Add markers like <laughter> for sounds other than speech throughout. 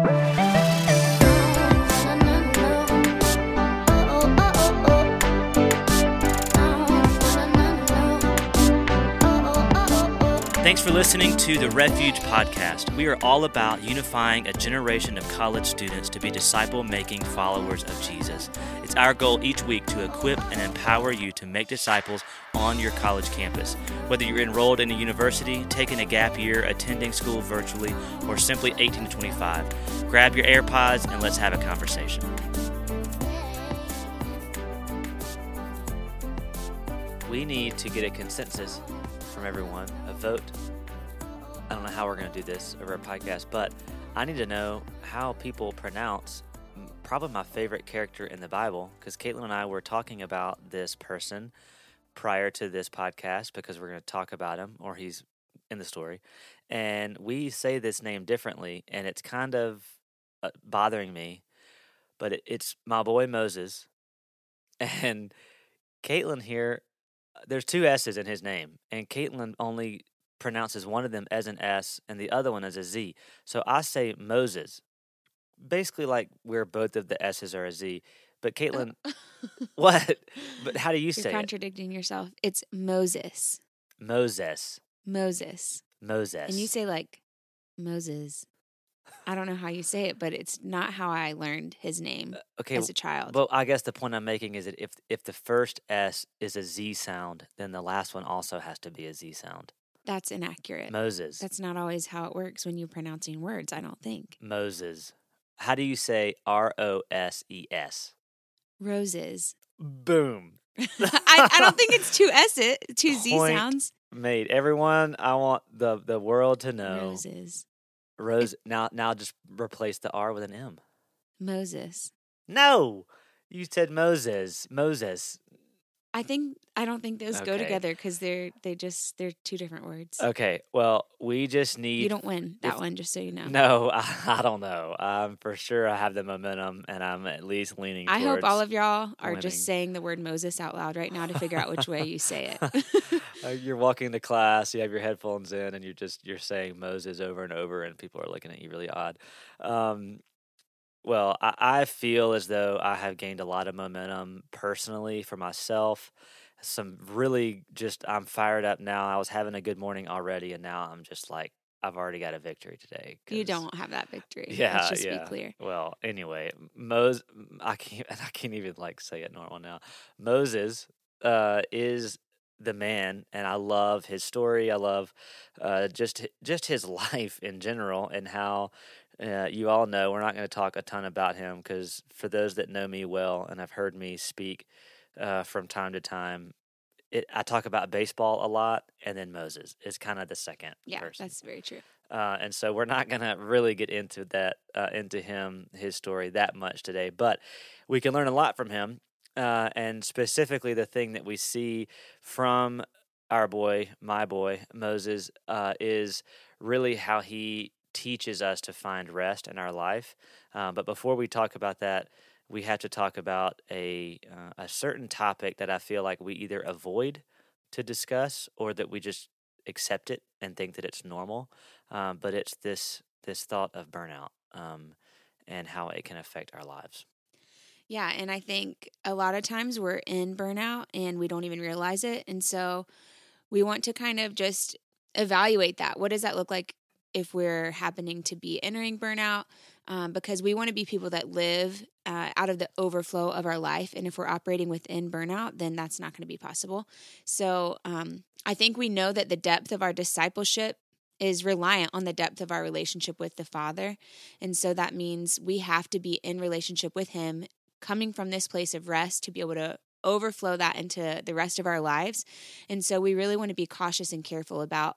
Bye. Thanks for listening to the Refuge Podcast. We are all about unifying a generation of college students to be disciple making followers of Jesus. It's our goal each week to equip and empower you to make disciples on your college campus. Whether you're enrolled in a university, taking a gap year, attending school virtually, or simply 18 to 25, grab your AirPods and let's have a conversation. We need to get a consensus from everyone, a vote. I don't know how we're going to do this over a podcast, but I need to know how people pronounce probably my favorite character in the Bible because Caitlin and I were talking about this person prior to this podcast because we're going to talk about him or he's in the story. And we say this name differently, and it's kind of uh, bothering me, but it's my boy Moses. <laughs> And Caitlin here there's two S's in his name, and Caitlin only pronounces one of them as an S and the other one as a Z. So I say Moses, basically like where both of the S's are a Z. But oh. Caitlin, <laughs> what? But how do you You're say it? contradicting yourself. It's Moses. Moses, Moses. Moses. And you say like Moses. I don't know how you say it, but it's not how I learned his name uh, okay. as a child. Well, I guess the point I'm making is that if if the first S is a Z sound, then the last one also has to be a Z sound. That's inaccurate. Moses. That's not always how it works when you're pronouncing words, I don't think. Moses. How do you say R O S E S? Roses. Boom. <laughs> I, I don't think it's two S two Z sounds. Made everyone. I want the the world to know. Roses. Rose. Now now just replace the R with an M. Moses. No, you said Moses. Moses. I think I don't think those go together because they're they just they're two different words. Okay. Well, we just need. you don't win that if- one, just so you know. No, I, <laughs> I don't know. I'm for sure I have the momentum, and I'm at least leaning. I hope all of y'all are winning. just saying the word Moses out loud right now to figure out which way you say it. <laughs> <laughs> Uh, you're walking to class, you have your headphones in, and you're just you're saying Moses over and over, and people are looking at you really odd. Um, well, I, I feel as though I have gained a lot of momentum personally for myself. Some really just I'm fired up now. I was having a good morning already, and now I'm just like I've already got a victory today. You don't have that victory. <laughs> Yeah, Let's just yeah. be clear. Well, anyway, Moses, I can't, <laughs> I can't even like say it normal now. Moses uh, is the man, and I love his story. I love uh, just just his <laughs> life in general, and how uh, you all know we're not going to talk a ton about him because for those that know me well and have heard me speak uh, from time to time. It, I talk about baseball a lot, and then Moses is kind of the second Yeah, person that's very true. uh, and so we're not gonna really get into that uh, into him his story that much today but we can learn a lot from him uh, and specifically the thing that we see from our boy my boy moses uh, is really how he teaches us to find rest in our life uh, but before we talk about that we have to talk about a uh, a certain topic that i feel like we either avoid to discuss or that we just accept it and think that it's normal um, but it's this this thought of burnout um, and how it can affect our lives. Yeah, and I think a lot of times we're in burnout and we don't even realize it. And so we want to kind of just evaluate that. What does that look like if we're happening to be entering burnout? Um, because we want to be people that live uh, out of the overflow of our life. And if we're operating within burnout, then that's not going to be possible. So um, I think we know that the depth of our discipleship is reliant on the depth of our relationship with the Father. And so that means we have to be in relationship with Him, coming from this place of rest to be able to overflow that into the rest of our lives. And so we really want to be cautious and careful about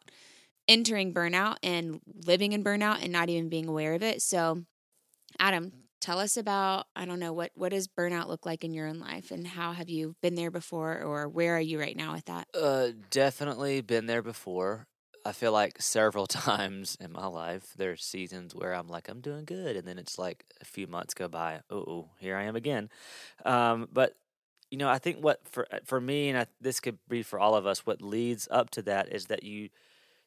entering burnout and living in burnout and not even being aware of it. So, Adam, tell us about I don't know what what does burnout look like in your own life and how have you been there before or where are you right now with that? Uh, definitely been there before. I feel like several <laughs> times in my life, there's seasons where I'm like, I'm doing good. And then it's like a few months go by. Oh, here I am again. Um, but, you know, I think what for, for me, and I, this could be for all of us, what leads up to that is that you,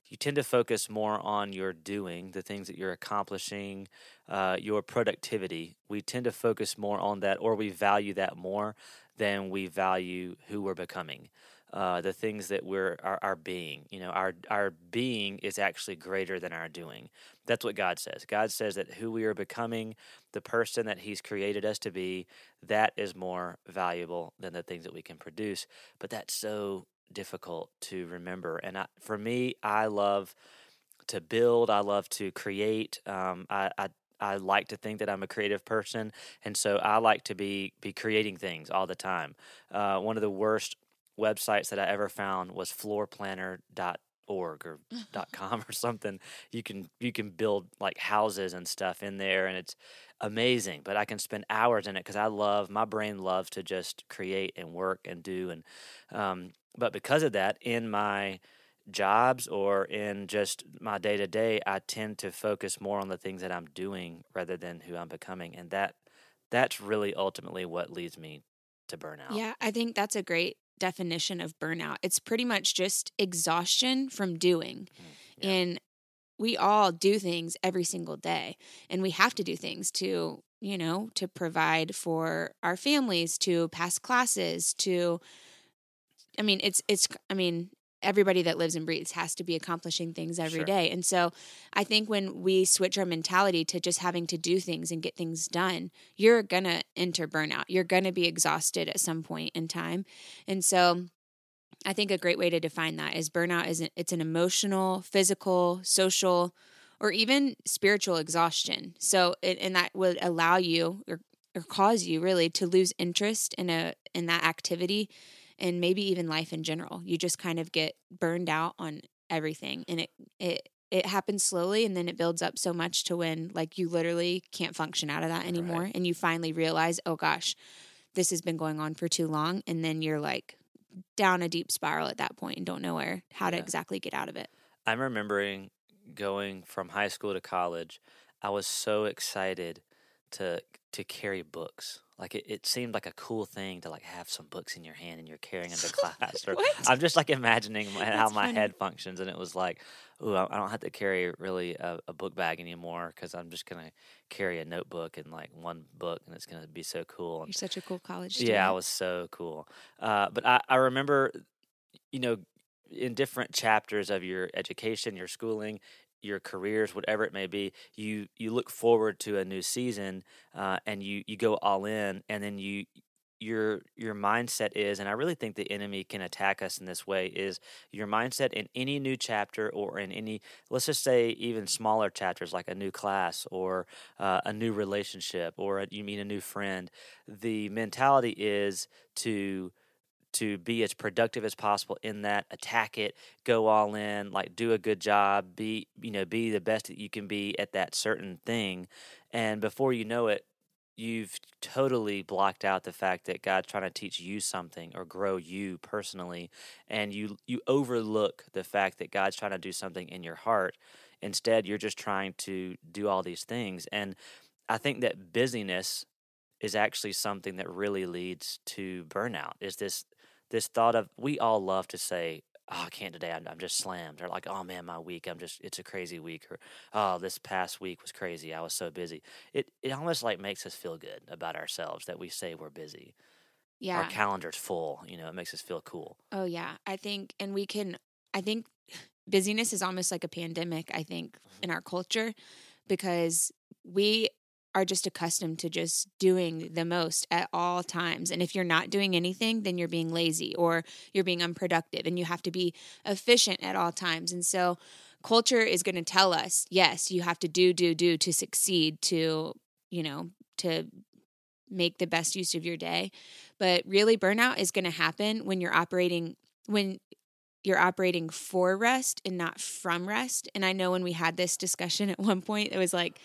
you tend to focus more on your doing, the things that you're accomplishing, uh, your productivity. We tend to focus more on that, or we value that more than we value who we're becoming. Uh, the things that we're our, our being, you know, our our being is actually greater than our doing. That's what God says. God says that who we are becoming, the person that He's created us to be, that is more valuable than the things that we can produce. But that's so difficult to remember. And I, for me, I love to build. I love to create. Um, I, I I like to think that I'm a creative person, and so I like to be be creating things all the time. Uh, one of the worst websites that I ever found was floorplanner.org or <laughs> .com or something. You can you can build like houses and stuff in there, and it's amazing. But I can spend hours in it because I love my brain loves to just create and work and do and um, but because of that, in my jobs or in just my day to day, I tend to focus more on the things that I'm doing rather than who I'm becoming, and that that's really ultimately what leads me to burnout. Yeah, I think that's a great definition of burnout. It's pretty much just exhaustion from doing. Mm, yeah. And we all do things every single day, and we have to do things to, you know, to provide for our families, to pass classes, to I mean, it's it's I mean, everybody that lives and breathes has to be accomplishing things every Sure. day. And so I think when we switch our mentality to just having to do things and get things done, you're going to enter burnout. You're going to be exhausted at some point in time. And so I think a great way to define that is burnout is an, it's an emotional, physical, social, or even spiritual exhaustion. So it, and that would allow you or, or cause you really to lose interest in a in that activity and maybe even life in general. You just kind of get burned out on everything and it it it happens slowly and then it builds up so much to when like you literally can't function out of that anymore Right. and you finally realize, "Oh gosh, this has been going on for too long." And then you're like down a deep spiral at that point and don't know where how to exactly get out of it. I'm remembering going from high school to college. I was so excited to to carry books. Like it, it seemed like a cool thing to like have some books in your hand and you're carrying them to <laughs> class. Or? I'm just like imagining my, how my funny. head functions, and it was like, ooh, I I don't have to carry really a, a book bag anymore because I'm just gonna carry a notebook and like one book, and it's gonna be so cool. And You're such a cool college student. yeah, I was so cool. Uh, but I, I remember, you know, in different chapters of your education, your schooling, your careers, whatever it may be, you you look forward to a new season, uh, and you you go all in, and then you your your mindset is and i really think the enemy can attack us in this way is your mindset in any new chapter or in any let's just say even smaller chapters like a new class or uh, a new relationship or a, you meet a new friend the mentality is to to be as productive as possible in that attack it go all in like do a good job be you know be the best that you can be at that certain thing. And before you know it you've totally blocked out the fact that God's trying to teach you something or grow you personally and you you overlook the fact that God's trying to do something in your heart. Instead you're just trying to do all these things. And I think that busyness is actually something that really leads to burnout is this this thought of we all love to say oh i can't today I'm, I'm just slammed or like oh man my week i'm just it's a crazy week or oh this past week was crazy i was so busy it it almost like makes us feel good about ourselves that we say we're busy yeah. our calendar's full you know it makes us feel cool Oh yeah, I think, and we can. I think <sighs> busyness is almost like a pandemic. I think Mm-hmm. in our culture because we are just accustomed to just doing the most at all times. And if you're not doing anything, then you're being lazy or you're being unproductive, and you have to be efficient at all times. And so, culture is going to tell us, yes, you have to do, do, do to succeed, to you know, to make the best use of your day. But really, burnout is going to happen when you're operating when you're operating for rest and not from rest. And I know when we had this discussion <laughs> at one point, it was like,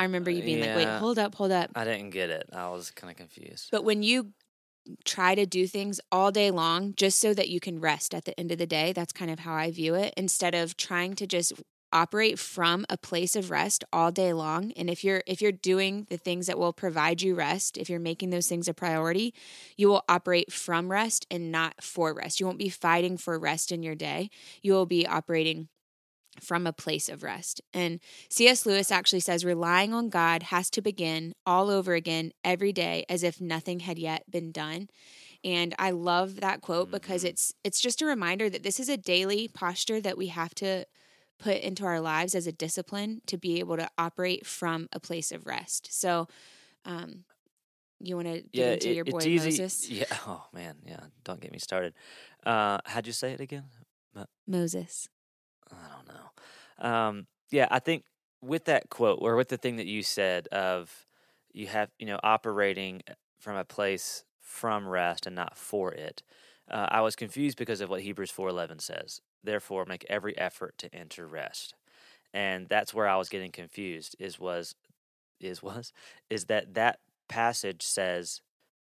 I remember you being like, wait, hold up, hold up. i didn't get it. I was kind of confused. But when you try to do things all day long just so that you can rest at the end of the day, that's kind of how I view it, instead of trying to just operate from a place of rest all day long and if you're if you're doing the things that will provide you rest if you're making those things a priority you will operate from rest and not for rest. You won't be fighting for rest in your day. You will be operating from a place of rest. And C.S. Lewis actually says relying on God has to begin all over again every day as if nothing had yet been done. And I love that quote because Mhm. it's it's just a reminder that this is a daily posture that we have to put into our lives as a discipline to be able to operate from a place of rest. So um you want to get into it- your boy it's easy. Moses? <laughs> Yeah. Oh man. Yeah. Don't get me started. Uh, how'd you say it again? Moses. Um, yeah, I think with that quote or with the thing that you said of you have you know operating from a place from rest and not for it. Uh, I was confused because of what Hebrews four eleven says. Therefore, make every effort to enter rest, and that's where I was getting confused. Is was is <laughs> was is that that passage says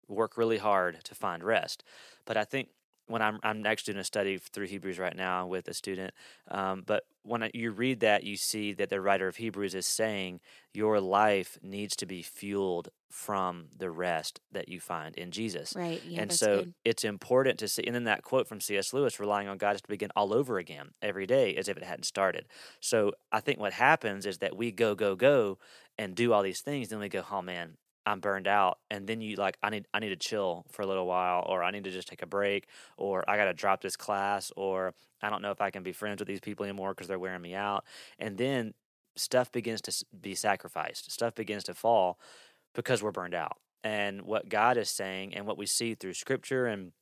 work really hard to find rest, but I think when I'm I'm actually doing a study through Hebrews right now with a student. Um, but when I, you read that, you see that the writer of Hebrews is saying your life needs to be fueled from the rest that you find in Jesus. Right. Yeah, and so good. it's important to see. And then that quote from C.S. Lewis, relying on God is to begin all over again every day as if it hadn't started. So I think what happens is that we go, go, go and do all these things. Then we go, oh man, I'm burned out. And then you like, I need, I need to chill for a little while, or I need to just take a break, or I got to drop this class, or I don't know if I can be friends with these people anymore because they're wearing me out. And then stuff begins to be sacrificed, stuff begins to fall because we're burned out. And what God is saying, and what we see through Scripture, and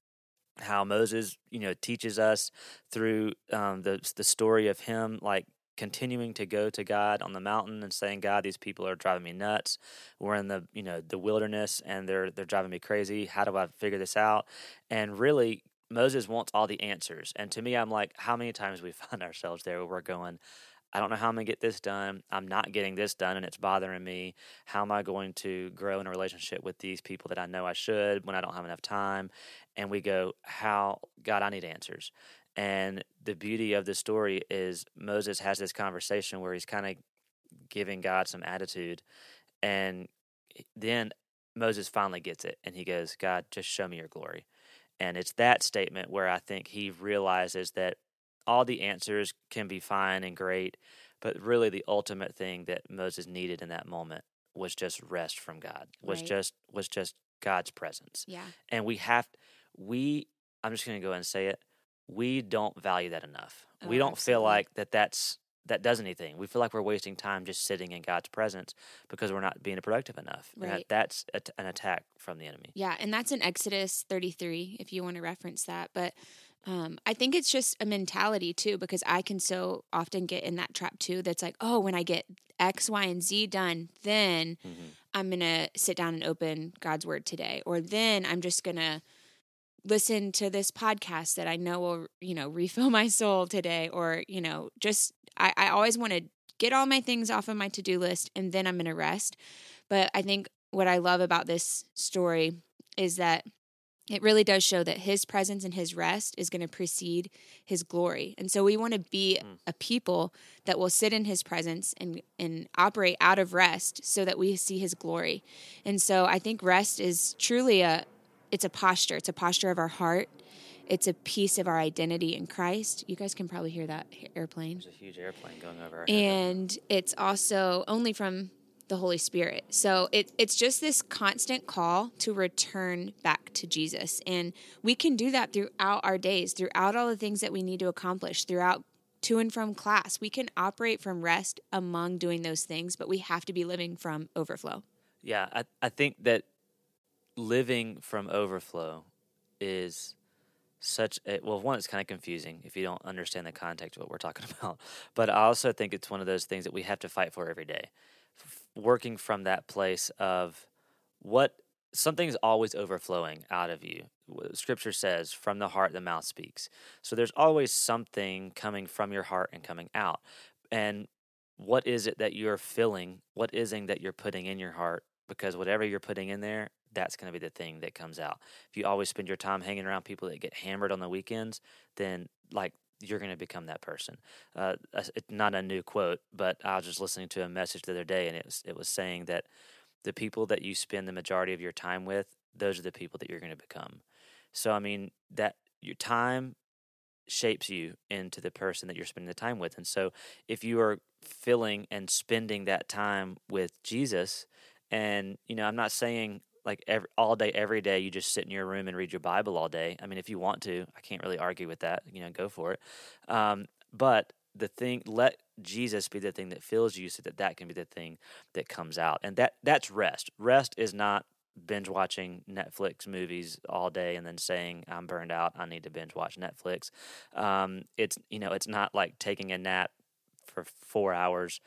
how Moses, you know, teaches us through um, the the story of him, like continuing to go to God on the mountain and saying, "God, these people are driving me nuts. We're in the you know the wilderness, and they're they're driving me crazy. How do I figure this out?" And really, Moses wants all the answers. And to me, I'm like, how many times we <laughs> find ourselves there where we're going, I don't know how I'm going to get this done. I'm not getting this done and it's bothering me. How am I going to grow in a relationship with these people that I know I should when I don't have enough time? And we go, How, God, I need answers. And the beauty of the story is Moses has this conversation where he's kind of giving God some attitude. And then Moses finally gets it and he goes, God, just show me your glory. And it's that statement where I think he realizes that all the answers can be fine and great, but really the ultimate thing that Moses needed in that moment was just rest from God. Was Right. just was just God's presence. Yeah. And we have we I'm just going to go ahead and say it. We don't value that enough. we Oh, don't feel like that that's that does anything. We feel like we're wasting time just sitting in God's presence because we're not being productive enough. That- Right. that's a an attack from the enemy. Yeah, and that's in Exodus 33 if you want to reference that. But um, I think it's just a mentality too, because I can so often get in that trap too. That's like, oh, when I get X, Y, and Z done, then Mhm. I'm going to sit down and open God's word today. Or then I'm just going to listen to this podcast that I know will, you know, <laughs> refill my soul today. Or, you know, just, I, I always want to get all my things off of my to do list and then I'm going to rest. But I think what I love about this story is that it really does show that his presence and his rest is going to precede his glory. And so we want to be Mm. a people that will sit in his presence and and operate out of rest so that we see his glory. And so I think rest is truly a it's a posture. It's a posture of our heart. It's a piece of our identity in Christ. You guys can probably hear that airplane There's a huge airplane going over our head and it's also only from the Holy Spirit. So it, it's just this constant call to return back to Jesus. And we can do that throughout our days, throughout all the things that we need to accomplish, throughout to and from class. We can operate from rest among doing those things, but we have to be living from overflow. Yeah, I, I think that living from overflow is such a well one it's kind of confusing if you don't understand the context of what we're talking <laughs> about but i also think it's one of those things that we have to fight for every day. F- working from that place of what something's always overflowing out of you. Scripture says from the heart the mouth speaks. So there's always something coming from your heart and coming out. And what is it that you're filling what is it that you're putting in your heart? Because whatever you're putting in there that's going to be the thing that comes out if you always spend your time hanging around people that get hammered on the weekends then like you're going to become that person uh, it's not a new quote but i was just listening to a message the other day and it was, it was saying that the people that you spend the majority of your time with those are the people that you're going to become so i mean that your time shapes you into the person that you're spending the time with. And so if you are filling and spending that time with Jesus, and you know, I'm not saying like every, all day, every day, you just sit in your room and read your Bible all day. I mean, if you want to, I can't really argue with that. You know, go for it. Um, but the thing, let Jesus be the thing that fills you, so that that can be the thing that comes out, and that that's rest. Rest is not binge watching Netflix movies all day and then saying I'm burned out. I need to binge watch Netflix. Um, it's you know it's not like taking a nap for four hours.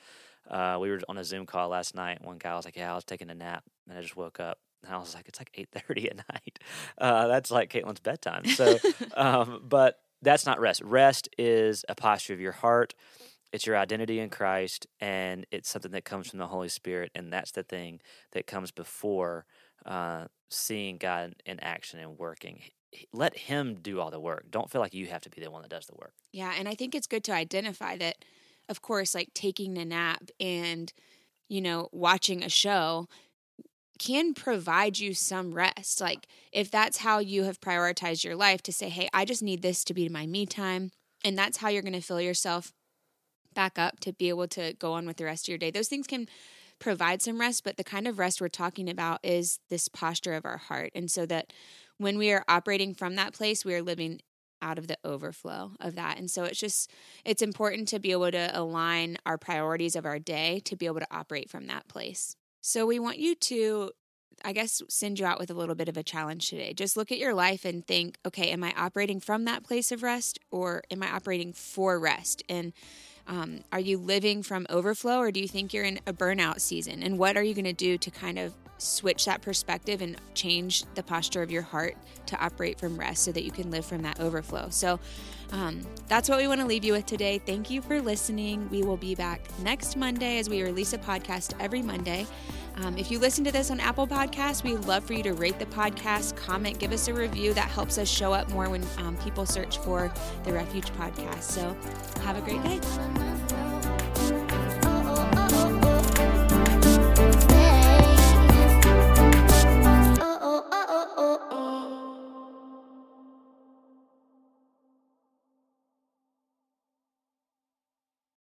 Uh, we were on a Zoom call last night. One guy was like, "Yeah, I was taking a nap and I just woke up." And I was like, "It's like eight thirty at <laughs> night. Uh, that's like Caitlin's bedtime." So, <laughs> um, but that's not rest. Rest is a posture of your heart. It's your identity in Christ, and it's something that comes from the Holy Spirit, and that's the thing that comes before uh, seeing God in action and working. Let Him do all the work. Don't feel like you have to be the one that does the work. Yeah, and I think it's good to identify that, of course, like taking a nap and, you know, watching a show can provide you some rest. Like, if that's how you have prioritized your life to say, hey, I just need this to be my me time, and that's how you're going to fill yourself back up to be able to go on with the rest of your day, those things can provide some rest, but the kind of rest we're talking about is this posture of our heart. And so that when we are operating from that place, we are living out of the overflow of that. And so it's just it's important to be able to align our priorities of our day to be able to operate from that place. So we want you to I guess send you out with a little bit of a challenge today. Just look at your life and think, okay, am I operating from that place of rest or am I operating for rest? And um, are you living from overflow or do you think you're in a burnout season? And what are you going to do to kind of switch that perspective and change the posture of your heart to operate from rest so that you can live from that overflow? So um, that's what we want to leave you with today. Thank you for listening. We will be back next Monday as we release a podcast every Monday. Um, if you listen to this on Apple Podcasts, we'd love for you to rate the podcast, comment, give us a review. That helps us show up more when um, people search for the Refuge podcast. So have a great day.